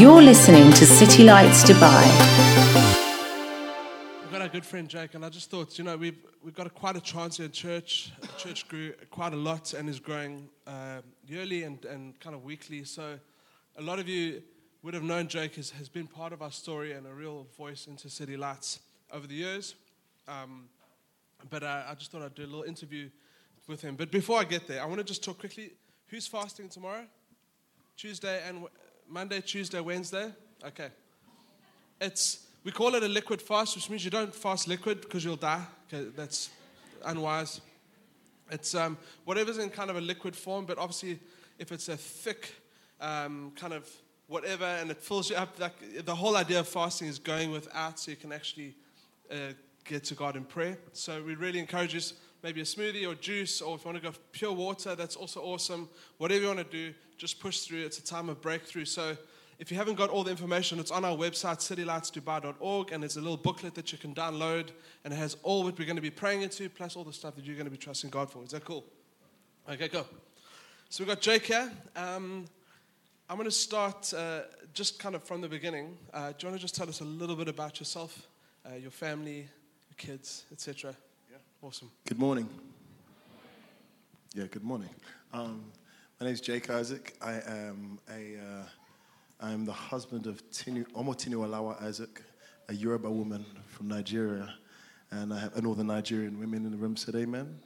You're listening to City Lights Dubai. We've got our good friend Jake, and I just thought, you know, we've, we've got a, quite a transient church. The church grew quite a lot and is growing uh, yearly and, and kind of weekly. So a lot of you would have known Jake has, has been part of our story and a real voice into City Lights over the years. Um, but uh, I just thought I'd do a little interview with him. But before I get there, I want to just talk quickly. Who's fasting tomorrow? Tuesday and Monday, Tuesday, Wednesday? Okay. It's, we call it a liquid fast, which means you don't fast liquid because you'll die. Okay, that's unwise. It's um, whatever's in kind of a liquid form, but obviously, if it's a thick um, kind of whatever and it fills you up, like the whole idea of fasting is going without so you can actually uh, get to God in prayer. So we really encourage you maybe a smoothie or juice, or if you want to go pure water, that's also awesome. Whatever you want to do, just push through. It's a time of breakthrough. So if you haven't got all the information, it's on our website, citylightsdubai.org, and there's a little booklet that you can download, and it has all what we're going to be praying into, plus all the stuff that you're going to be trusting God for. Is that cool? Okay, go. So we've got Jake here. Um, I'm going to start uh, just kind of from the beginning. Uh, do you want to just tell us a little bit about yourself, uh, your family, kids, etc.? Yeah. Awesome. Good morning. Yeah, good morning. Um, my name is Jake Isaac. I am a, uh, I'm the husband of Tinu, Omotinu Alawa Isaac, a Yoruba woman from Nigeria. And I have, and all the Nigerian women in the room said amen.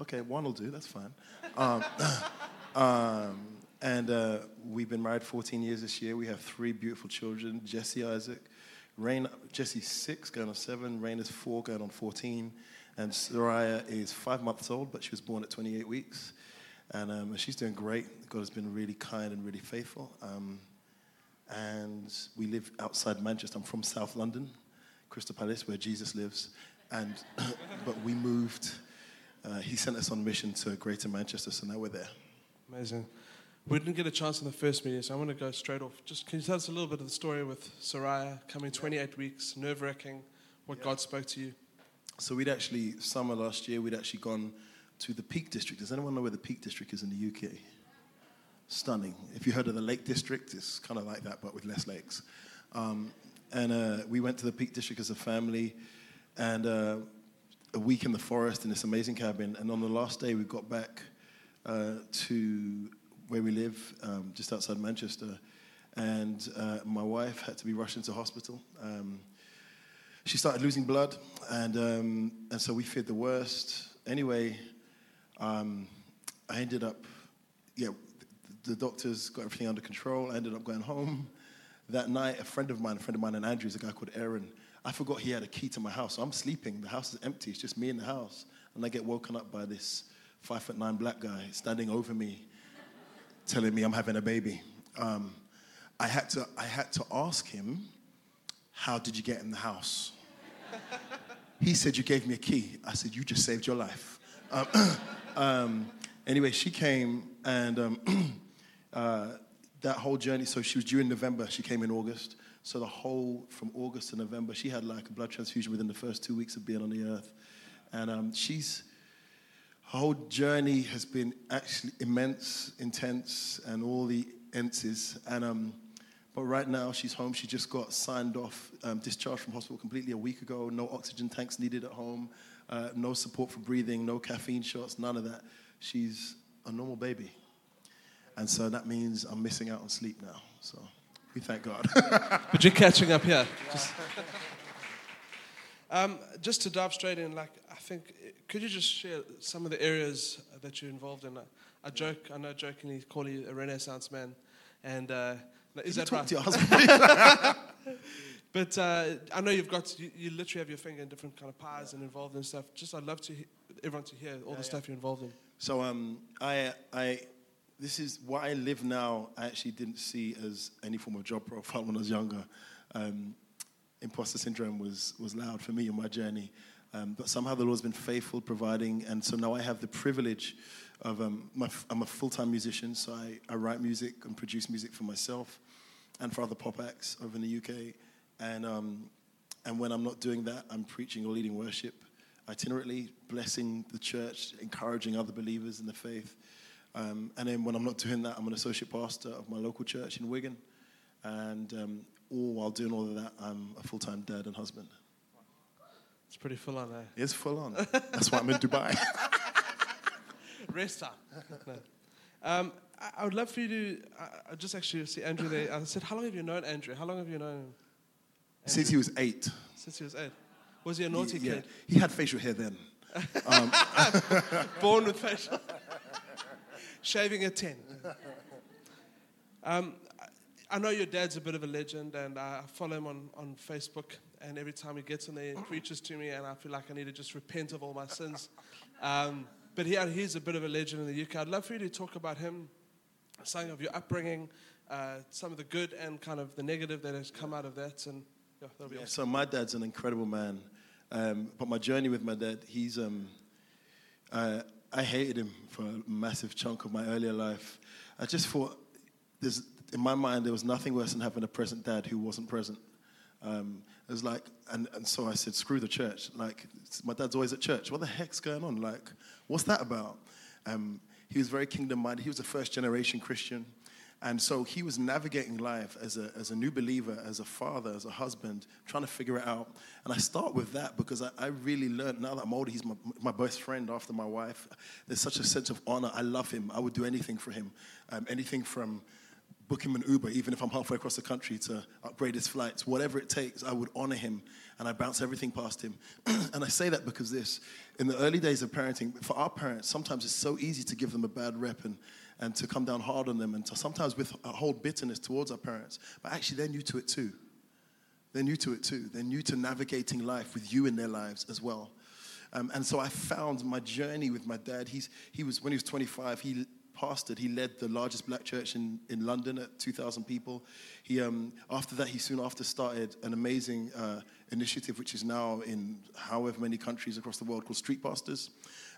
Okay, one will do, that's fine. Um, um, and uh, we've been married 14 years this year. We have three beautiful children Jesse Isaac, Rain, Jesse's six, going on seven, Rain is four, going on 14. And Soraya is five months old, but she was born at 28 weeks. And um, she's doing great. God has been really kind and really faithful. Um, and we live outside Manchester. I'm from South London, Crystal Palace, where Jesus lives. And but we moved. Uh, he sent us on mission to Greater Manchester, so now we're there. Amazing. We didn't get a chance in the first meeting, so I want to go straight off. Just can you tell us a little bit of the story with Soraya coming 28 weeks, nerve wracking, what yeah. God spoke to you? So we'd actually, summer last year, we'd actually gone to the Peak District. Does anyone know where the Peak District is in the UK? Stunning. If you heard of the Lake District, it's kind of like that, but with less lakes. Um, and uh, we went to the Peak District as a family, and uh, a week in the forest in this amazing cabin. And on the last day, we got back uh, to where we live, um, just outside Manchester. And uh, my wife had to be rushed into hospital. Um, she started losing blood, and, um, and so we feared the worst. Anyway, um, I ended up, yeah, the, doctors got everything under control. I ended up going home. That night, a friend of mine, a friend of mine and Andrew's a guy called Aaron, I forgot he had a key to my house. So I'm sleeping. The house is empty. It's just me in the house. And I get woken up by this five foot nine black guy standing over me, telling me I'm having a baby. Um, I, had to, I had to ask him, How did you get in the house? he said, You gave me a key. I said, You just saved your life. Um, um, anyway, she came and um, uh, that whole journey, so she was due in November, she came in August. So the whole, from August to November, she had like a blood transfusion within the first two weeks of being on the earth. And um, she's, whole journey has been actually immense, intense, and all the enses. And, um, but right now, she's home. She just got signed off, um, discharged from hospital completely a week ago. No oxygen tanks needed at home, uh, no support for breathing, no caffeine shots, none of that. She's a normal baby. And so that means I'm missing out on sleep now. So we thank God. but you're catching up here. Just, um, just to dive straight in, like think, could you just share some of the areas that you're involved in? I, I joke, I know jokingly call you a Renaissance man, and uh, is that right? To your husband, but uh, I know you've got you, you, literally have your finger in different kind of pies yeah. and involved in stuff. Just I'd love to he- everyone to hear all yeah, the stuff you're involved in. So um, I I this is what I live now. I actually didn't see as any form of job profile when I was younger. Um, imposter syndrome was, was loud for me on my journey. Um, but somehow the Lord's been faithful, providing. And so now I have the privilege of, um, my, I'm a full time musician, so I, I write music and produce music for myself and for other pop acts over in the UK. And, um, and when I'm not doing that, I'm preaching or leading worship itinerantly, blessing the church, encouraging other believers in the faith. Um, and then when I'm not doing that, I'm an associate pastor of my local church in Wigan. And um, all while doing all of that, I'm a full time dad and husband. It's pretty full on, eh? It's full on. That's why I'm in Dubai. Rest. No. Um, I, I would love for you to I, I just actually see Andrew there. I said, How long have you known Andrew? How long have you known him? Since he was eight. Since he was eight. Was he a naughty yeah, kid? He had facial hair then. Born with facial. Shaving at 10. Um, I- I know your dad's a bit of a legend, and I follow him on, on Facebook. And every time he gets on there, he preaches to me, and I feel like I need to just repent of all my sins. Um, but he, he's a bit of a legend in the UK. I'd love for you to talk about him, something of your upbringing, uh, some of the good and kind of the negative that has come out of that. And yeah, that'll be Yeah, awesome. so my dad's an incredible man. Um, but my journey with my dad, he's um, uh, I hated him for a massive chunk of my earlier life. I just thought there's in my mind there was nothing worse than having a present dad who wasn't present. Um, it was like, and, and so I said, screw the church. Like, my dad's always at church. What the heck's going on? Like, what's that about? Um, he was very kingdom minded. He was a first generation Christian. And so he was navigating life as a, as a new believer, as a father, as a husband, trying to figure it out. And I start with that because I, I really learned, now that I'm older, he's my, my best friend after my wife. There's such a sense of honor. I love him. I would do anything for him. Um, anything from book him an Uber, even if I'm halfway across the country to upgrade his flights, whatever it takes, I would honor him and I bounce everything past him. and I say that because this, in the early days of parenting, for our parents, sometimes it's so easy to give them a bad rep and, and to come down hard on them and to sometimes with a whole bitterness towards our parents. But actually, they're new to it too. They're new to it too. They're new to navigating life with you in their lives as well. Um, and so I found my journey with my dad. He's, he was, when he was 25, he pastored, he led the largest black church in, in London at 2,000 people. He, um, after that, he soon after started an amazing uh, initiative, which is now in however many countries across the world, called Street Pastors,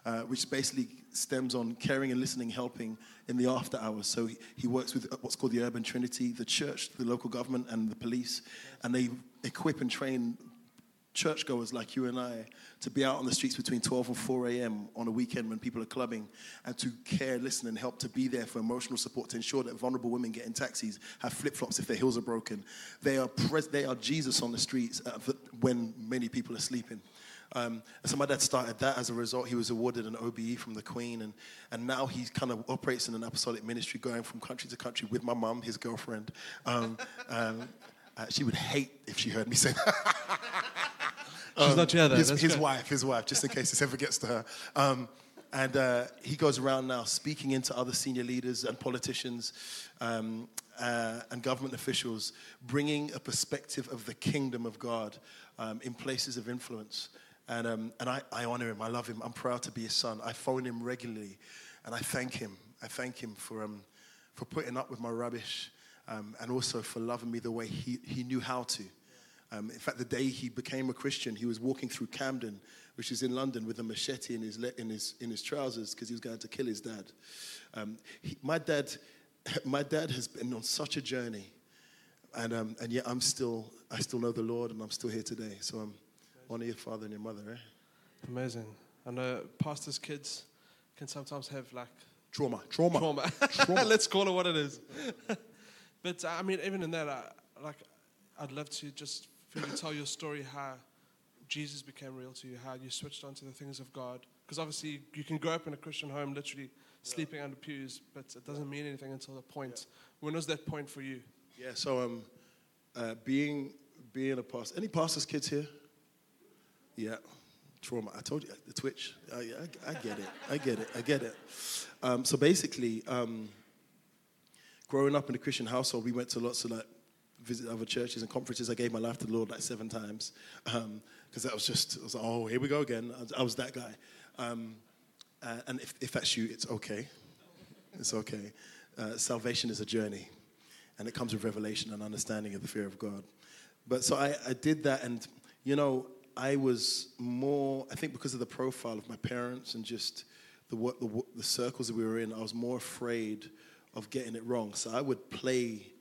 uh, which basically stems on caring and listening, helping in the after hours. So he, he works with what's called the Urban Trinity, the church, the local government, and the police, and they equip and train churchgoers like you and I to be out on the streets between 12 and 4 a.m. on a weekend when people are clubbing and to care, listen, and help to be there for emotional support to ensure that vulnerable women get in taxis, have flip flops if their heels are broken. They are, pres- they are Jesus on the streets uh, when many people are sleeping. Um, so my dad started that as a result. He was awarded an OBE from the Queen, and, and now he kind of operates in an apostolic ministry, going from country to country with my mum, his girlfriend. Um, um, uh, she would hate if she heard me say that. She's not here, though. His, his wife, his wife, just in case this ever gets to her. Um, and uh, he goes around now speaking into other senior leaders and politicians um, uh, and government officials, bringing a perspective of the kingdom of God um, in places of influence. And, um, and I, I honor him. I love him. I'm proud to be his son. I phone him regularly, and I thank him. I thank him for, um, for putting up with my rubbish um, and also for loving me the way he, he knew how to. Um, in fact, the day he became a Christian, he was walking through Camden, which is in London, with a machete in his, le- in his, in his trousers because he was going to kill his dad. Um, he, my, dad my dad has been on such a journey, and, um, and yet I'm still, I still know the Lord, and I'm still here today. So I'm honor your father and your mother, eh? Amazing. I know pastors' kids can sometimes have like Trauma, trauma. trauma. Trauma. Let's call it what it is. but uh, I mean, even in that, I, like, I'd love to just for you to tell your story how Jesus became real to you, how you switched onto the things of God. Because obviously, you can grow up in a Christian home, literally sleeping under pews, but it doesn't mean anything until the point. When was that point for you? Yeah, so um, uh, being, being a pastor, any pastors' kids here? Yeah, trauma. I told you, the twitch. I, I, I get it. I get it. I get it. Um, so basically, um, growing up in a Christian household, we went to lots of like visit other churches and conferences. I gave my life to the Lord like seven times because that was just, I was like, oh, here we go again. I was, I was that guy. Um, uh, and if, if that's you, it's okay. It's okay. Uh, salvation is a journey, and it comes with revelation and understanding of the fear of God. But so I, I did that, and you know, I was more, I think because of the profile of my parents and just the, the, the circles that we were in, I was more afraid of getting it wrong. So I would play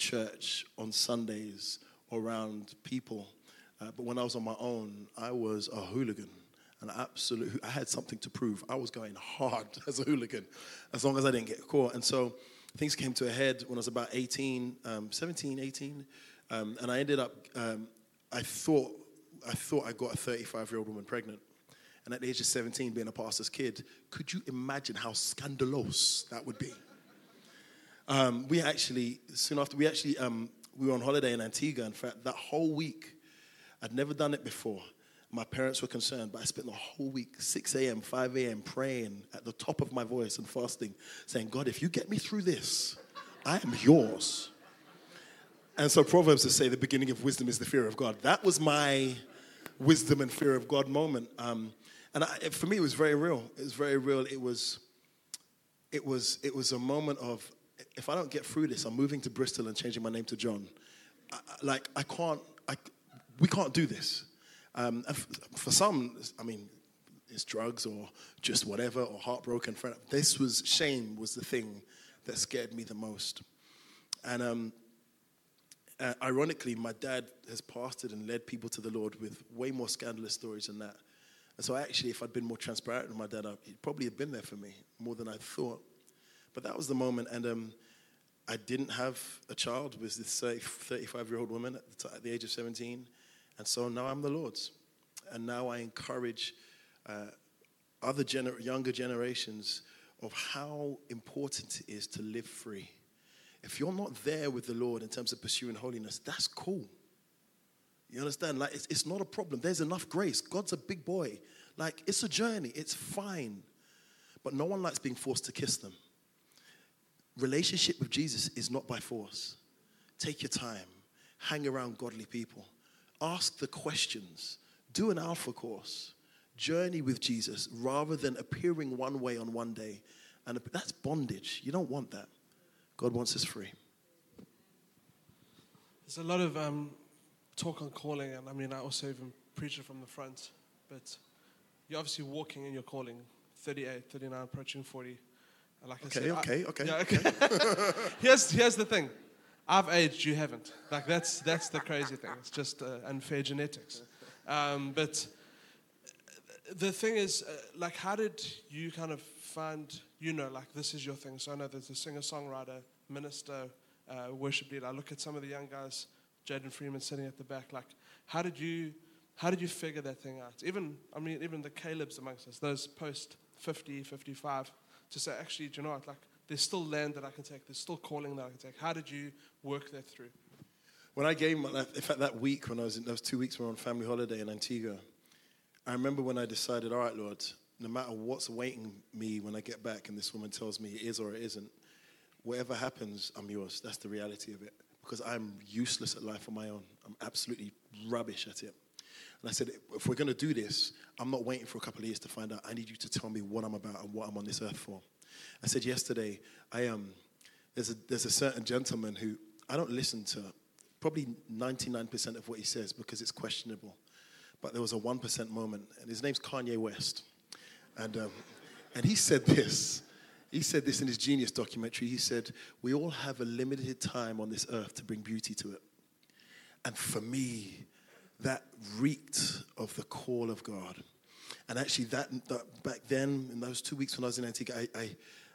church on Sundays around people. Uh, but when I was on my own, I was a hooligan. And I absolutely, I had something to prove. I was going hard as a hooligan, as long as I didn't get caught. And so things came to a head when I was about 18, um, 17, 18. Um, and I ended up, um, I thought, I thought I got a 35 year old woman pregnant. And at the age of 17, being a pastor's kid, could you imagine how scandalous that would be? Um, we actually, soon after, we actually, um, we were on holiday in Antigua. In fact, that whole week, I'd never done it before. My parents were concerned, but I spent the whole week, 6 a.m., 5 a.m., praying at the top of my voice and fasting, saying, God, if you get me through this, I am yours. And so Proverbs would say the beginning of wisdom is the fear of God. That was my wisdom and fear of God moment. Um, and I, for me, it was very real. It was very real. It was, it was, it was a moment of, if I don't get through this, I'm moving to Bristol and changing my name to John. I, like, I can't, I, we can't do this. Um, and for some, I mean, it's drugs or just whatever or heartbroken. friend. This was shame was the thing that scared me the most. And um, uh, ironically, my dad has pastored and led people to the Lord with way more scandalous stories than that. And so, actually, if I'd been more transparent with my dad, he'd probably have been there for me more than I thought. But that was the moment, and um, I didn't have a child with this 35 year old woman at the, t- at the age of 17. And so now I'm the Lord's. And now I encourage uh, other gener- younger generations of how important it is to live free. If you're not there with the Lord in terms of pursuing holiness, that's cool. You understand? Like, it's, it's not a problem. There's enough grace. God's a big boy. Like, it's a journey. It's fine. But no one likes being forced to kiss them. Relationship with Jesus is not by force. Take your time. Hang around godly people ask the questions, do an alpha course, journey with Jesus rather than appearing one way on one day. And that's bondage. You don't want that. God wants us free. There's a lot of um, talk on calling, and I mean, I also even preach it from the front, but you're obviously walking in your calling 38, 39, approaching 40. Like okay, said, okay, I, okay, yeah, okay. here's, here's the thing I've aged, you haven't. Like that's that's the crazy thing. It's just uh, unfair genetics. Um, but the thing is, uh, like, how did you kind of find, you know, like this is your thing? So I know there's a singer-songwriter, minister, uh, worship leader. I look at some of the young guys, Jaden Freeman sitting at the back. Like, how did you, how did you figure that thing out? Even, I mean, even the Caleb's amongst us, those post 50, 55, to say, actually, do you know what? Like, there's still land that I can take. There's still calling that I can take. How did you work that through? When I gave, in fact, that week when I was in those two weeks we were on family holiday in Antigua, I remember when I decided, all right, Lord, no matter what's awaiting me when I get back and this woman tells me it is or it isn't, whatever happens, I'm yours. That's the reality of it. Because I'm useless at life on my own. I'm absolutely rubbish at it. And I said, if we're going to do this, I'm not waiting for a couple of years to find out. I need you to tell me what I'm about and what I'm on this earth for. I said yesterday, I um, there's a there's a certain gentleman who I don't listen to probably 99% of what he says because it's questionable. But there was a 1% moment, and his name's Kanye West. And, um, and he said this. He said this in his Genius documentary. He said, We all have a limited time on this earth to bring beauty to it. And for me, that reeked of the call of God. And actually, that, that, back then, in those two weeks when I was in Antigua, I, I,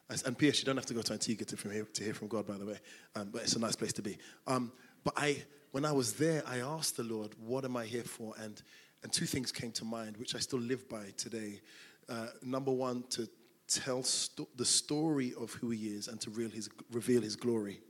I and P.S., you don't have to go to Antigua to, from here, to hear from God, by the way, um, but it's a nice place to be. Um, but I, when I was there, I asked the Lord, "What am I here for?" And and two things came to mind, which I still live by today. Uh, number one, to tell sto- the story of who He is and to His, reveal his glory.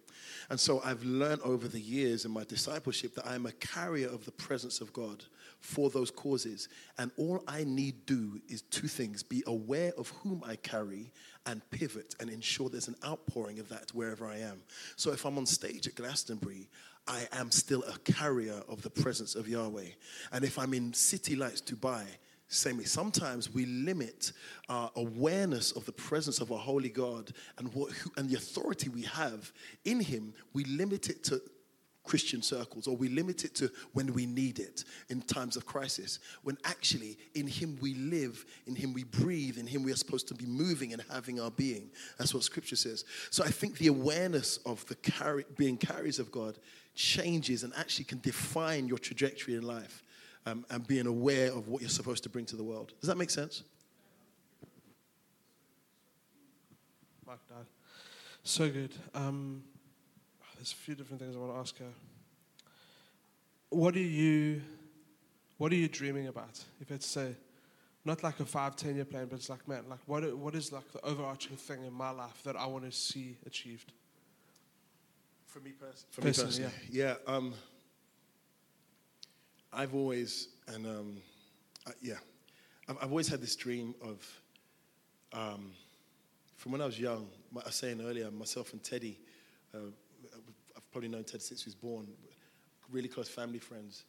And so I've learned over the years in my discipleship that I'm a carrier of the presence of God for those causes. And all I need do is two things be aware of whom I carry and pivot and ensure there's an outpouring of that wherever I am. So if I'm on stage at Glastonbury, I am still a carrier of the presence of Yahweh. And if I'm in City Lights Dubai, same way. Sometimes we limit our awareness of the presence of our holy God and what and the authority we have in Him. We limit it to Christian circles, or we limit it to when we need it in times of crisis. When actually, in Him we live, in Him we breathe, in Him we are supposed to be moving and having our being. That's what Scripture says. So I think the awareness of the carry, being carriers of God changes and actually can define your trajectory in life. Um, and being aware of what you're supposed to bring to the world. Does that make sense? Mark died. So good. Um, there's a few different things I want to ask her. What are you, what are you dreaming about? If it's say, not like a five, ten year plan, but it's like, man, like what, what is like the overarching thing in my life that I want to see achieved? For me, pers- for Personally, me personally, yeah. Um, I've always and um, I, yeah, I've, I've, always had this dream of. Um, from when I was young, I was saying earlier, myself and Teddy, uh, I've probably known Ted since he was born, really close family friends.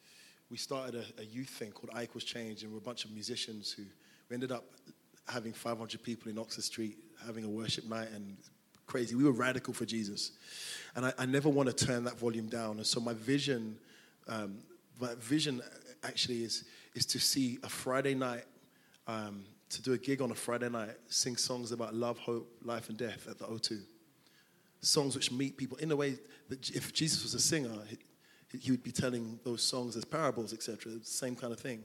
We started a, a youth thing called I Equals Change, and we're a bunch of musicians who we ended up having 500 people in Oxford Street having a worship night and crazy. We were radical for Jesus. And I, I never want to turn that volume down. And so my vision, um, my vision actually is, is to see a Friday night, um, to do a gig on a Friday night, sing songs about love, hope, life, and death at the O2. Songs which meet people in a way that if Jesus was a singer, he, he would be telling those songs as parables, etc. Same kind of thing.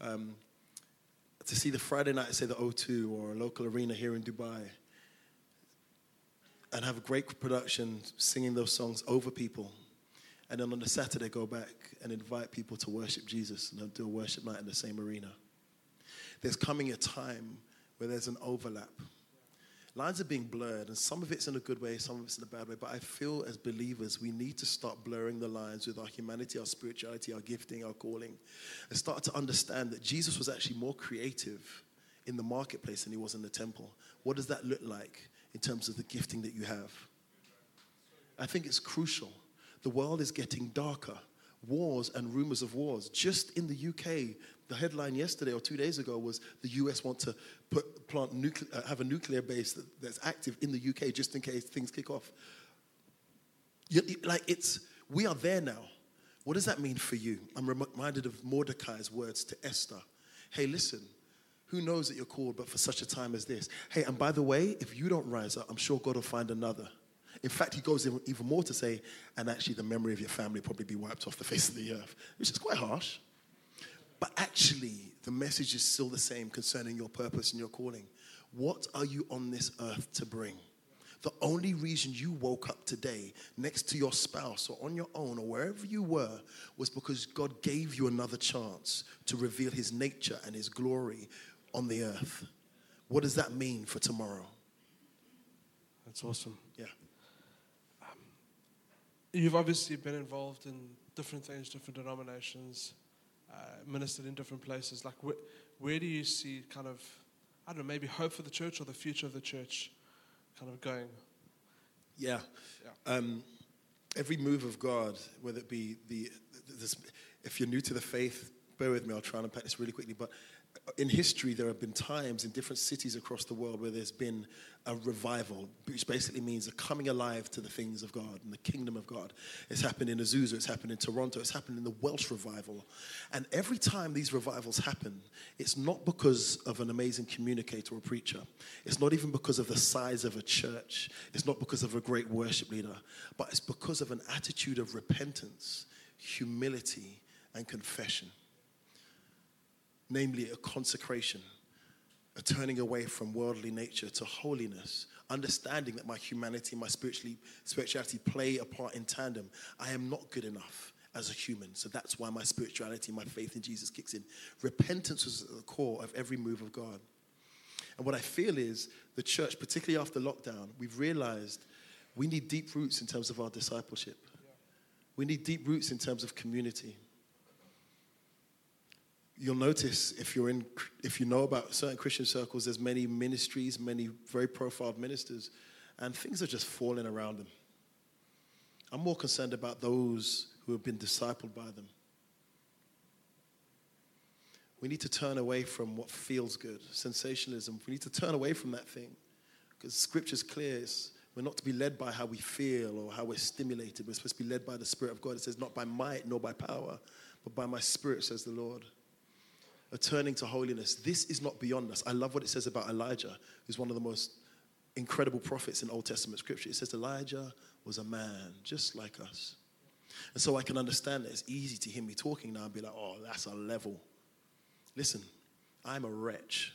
Um, to see the Friday night, say the O2 or a local arena here in Dubai, and have a great production singing those songs over people. And then on the Saturday, go back and invite people to worship Jesus and do a worship night in the same arena. There's coming a time where there's an overlap. Lines are being blurred, and some of it's in a good way, some of it's in a bad way. But I feel as believers, we need to start blurring the lines with our humanity, our spirituality, our gifting, our calling, and start to understand that Jesus was actually more creative in the marketplace than he was in the temple. What does that look like? in terms of the gifting that you have. I think it's crucial. The world is getting darker. Wars and rumors of wars. Just in the UK, the headline yesterday or two days ago was the US want to put, plant nucle- uh, have a nuclear base that, that's active in the UK just in case things kick off. You, like it's, we are there now. What does that mean for you? I'm reminded of Mordecai's words to Esther. Hey, listen, who knows that you're called but for such a time as this? Hey, and by the way, if you don't rise up, I'm sure God will find another. In fact, he goes even more to say, and actually, the memory of your family will probably be wiped off the face of the earth, which is quite harsh. But actually, the message is still the same concerning your purpose and your calling. What are you on this earth to bring? The only reason you woke up today next to your spouse or on your own or wherever you were was because God gave you another chance to reveal his nature and his glory on the earth. What does that mean for tomorrow? That's awesome. Yeah. You've obviously been involved in different things, different denominations, uh, ministered in different places. Like, wh- where do you see kind of, I don't know, maybe hope for the church or the future of the church kind of going? Yeah. yeah. Um, every move of God, whether it be the, this, if you're new to the faith, bear with me, I'll try and unpack this really quickly, but in history, there have been times in different cities across the world where there's been a revival, which basically means a coming alive to the things of God and the kingdom of God. It's happened in Azusa, it's happened in Toronto, it's happened in the Welsh revival. And every time these revivals happen, it's not because of an amazing communicator or preacher. It's not even because of the size of a church. It's not because of a great worship leader, but it's because of an attitude of repentance, humility, and confession namely a consecration, a turning away from worldly nature to holiness, understanding that my humanity and my spirituality play a part in tandem. I am not good enough as a human, so that's why my spirituality, my faith in Jesus kicks in. Repentance was at the core of every move of God. And what I feel is the church, particularly after lockdown, we've realized we need deep roots in terms of our discipleship. We need deep roots in terms of community you'll notice if you're in if you know about certain christian circles there's many ministries many very profiled ministers and things are just falling around them. I'm more concerned about those who have been discipled by them. We need to turn away from what feels good sensationalism. We need to turn away from that thing because scripture's clear. It's, we're not to be led by how we feel or how we're stimulated. We're supposed to be led by the spirit of god. It says not by might nor by power but by my spirit says the lord a turning to holiness. This is not beyond us. I love what it says about Elijah, who's one of the most incredible prophets in Old Testament scripture. It says Elijah was a man just like us. And so I can understand that it's easy to hear me talking now and be like, oh, that's a level. Listen, I'm a wretch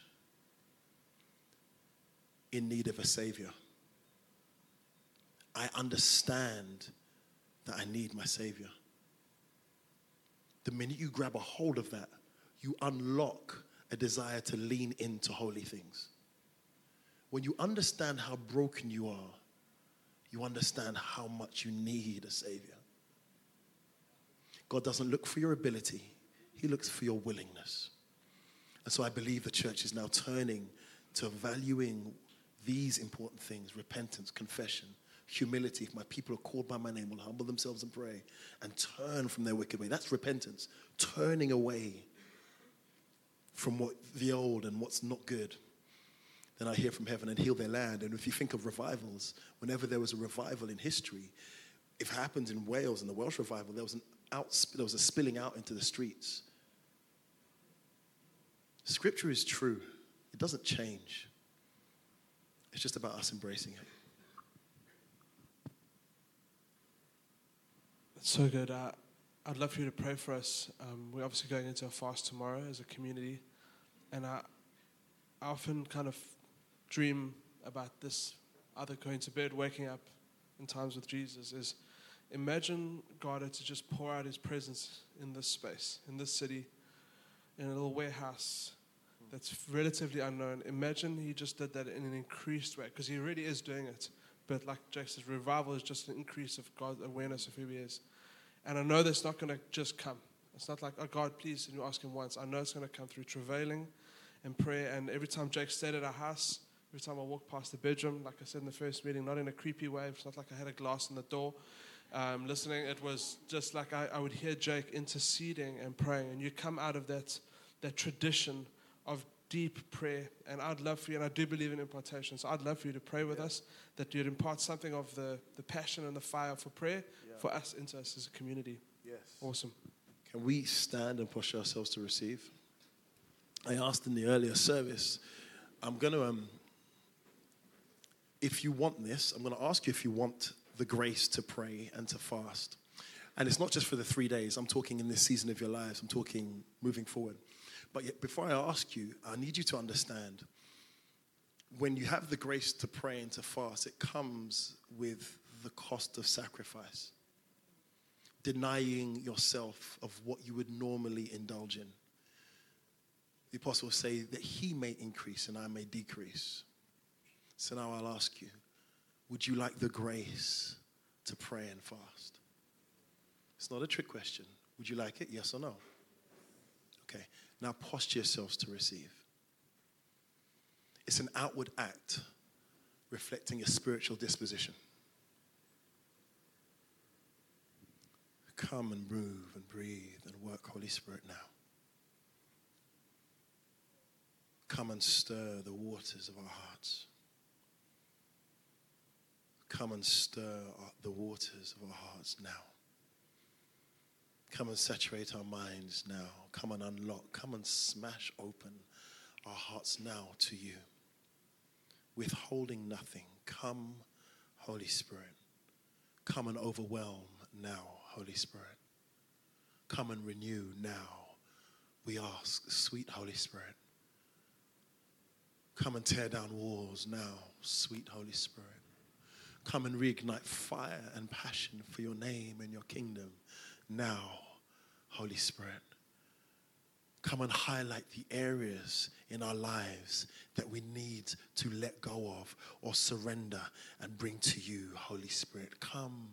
in need of a savior. I understand that I need my savior. The minute you grab a hold of that, you unlock a desire to lean into holy things. When you understand how broken you are, you understand how much you need a savior. God doesn't look for your ability, He looks for your willingness. And so I believe the church is now turning to valuing these important things repentance, confession, humility. If my people are called by my name, will humble themselves and pray and turn from their wicked way. That's repentance, turning away from what the old and what's not good. Then I hear from heaven and heal their land. And if you think of revivals, whenever there was a revival in history, it happened in Wales in the Welsh revival, there was an out, there was a spilling out into the streets. Scripture is true. It doesn't change. It's just about us embracing it. That's so good. Uh, I'd love for you to pray for us. Um, we're obviously going into a fast tomorrow as a community, and I, I often kind of dream about this either going to bed, waking up in times with Jesus. Is imagine God had to just pour out his presence in this space, in this city, in a little warehouse that's relatively unknown. Imagine he just did that in an increased way, because he really is doing it. But like Jake says, revival is just an increase of God's awareness of who he is. And I know that's not going to just come. It's not like, oh God, please, and you ask him once. I know it's going to come through travailing and prayer. And every time Jake stayed at our house, every time I walked past the bedroom, like I said in the first meeting, not in a creepy way. It's not like I had a glass in the door. Um, listening, it was just like I, I would hear Jake interceding and praying. And you come out of that, that tradition of deep prayer. And I'd love for you, and I do believe in impartation, so I'd love for you to pray with yeah. us, that you'd impart something of the, the passion and the fire for prayer yeah. for us into us as a community. Yes. Awesome. Can we stand and push ourselves to receive? I asked in the earlier service, I'm going to, um, if you want this, I'm going to ask you if you want the grace to pray and to fast. And it's not just for the three days. I'm talking in this season of your lives. I'm talking moving forward. But before I ask you, I need you to understand when you have the grace to pray and to fast, it comes with the cost of sacrifice. Denying yourself of what you would normally indulge in. The apostles say that he may increase and I may decrease. So now I'll ask you would you like the grace to pray and fast? It's not a trick question. Would you like it? Yes or no? Okay. Now posture yourselves to receive. It's an outward act reflecting a spiritual disposition. Come and move and breathe and work, Holy Spirit, now. Come and stir the waters of our hearts. Come and stir the waters of our hearts now. Come and saturate our minds now. Come and unlock. Come and smash open our hearts now to you. Withholding nothing. Come, Holy Spirit. Come and overwhelm now, Holy Spirit. Come and renew now. We ask, sweet Holy Spirit. Come and tear down walls now, sweet Holy Spirit. Come and reignite fire and passion for your name and your kingdom now, Holy Spirit. Come and highlight the areas in our lives that we need to let go of or surrender and bring to you, Holy Spirit. Come,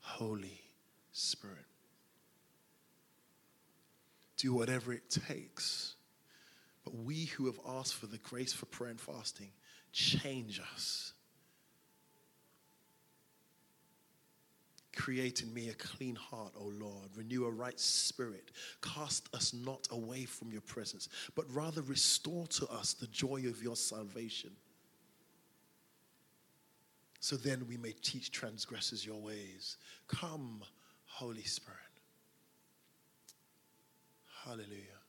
Holy Spirit. Do whatever it takes. But we who have asked for the grace for prayer and fasting, change us Create in me a clean heart, O Lord. Renew a right spirit. Cast us not away from your presence, but rather restore to us the joy of your salvation. So then we may teach transgressors your ways. Come, Holy Spirit. Hallelujah.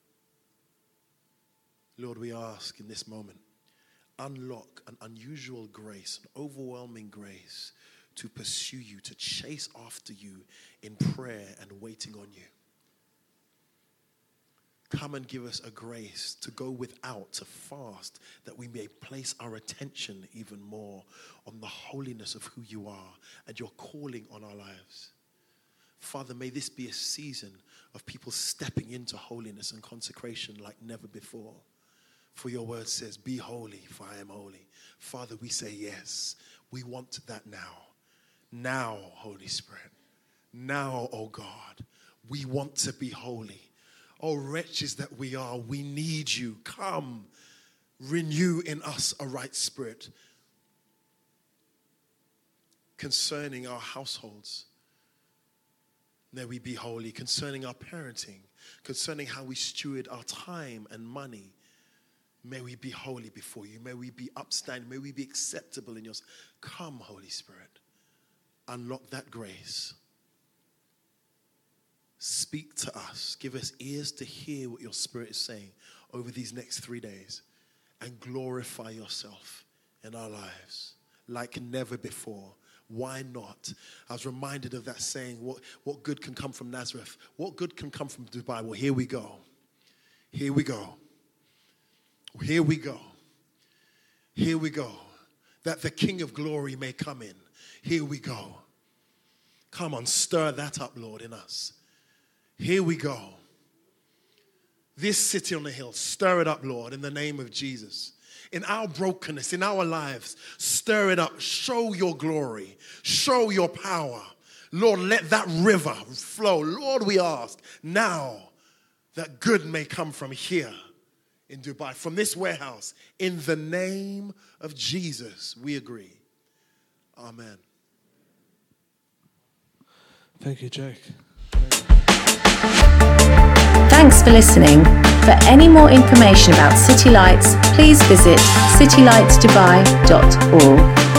Lord, we ask in this moment, unlock an unusual grace, an overwhelming grace to pursue you, to chase after you in prayer and waiting on you. Come and give us a grace to go without, to fast, that we may place our attention even more on the holiness of who you are and your calling on our lives. Father, may this be a season of people stepping into holiness and consecration like never before. For your word says, Be holy, for I am holy. Father, we say yes. We want that now. Now, Holy Spirit. Now, oh God, we want to be holy. Oh, wretches that we are, we need you. Come, renew in us a right spirit concerning our households. May we be holy concerning our parenting, concerning how we steward our time and money. May we be holy before you. May we be upstanding. May we be acceptable in yours. Come, Holy Spirit. Unlock that grace. Speak to us. Give us ears to hear what your Spirit is saying over these next three days and glorify yourself in our lives like never before. Why not? I was reminded of that saying, what, what good can come from Nazareth? What good can come from Dubai? Well, here we go. Here we go. Here we go. Here we go. That the King of glory may come in. Here we go. Come on, stir that up, Lord, in us. Here we go. This city on the hill, stir it up, Lord, in the name of Jesus. In our brokenness, in our lives, stir it up. Show your glory, show your power. Lord, let that river flow. Lord, we ask now that good may come from here in Dubai, from this warehouse. In the name of Jesus, we agree. Amen. Thank you, Jake. Thanks for listening. For any more information about City Lights, please visit citylightsdubai.org.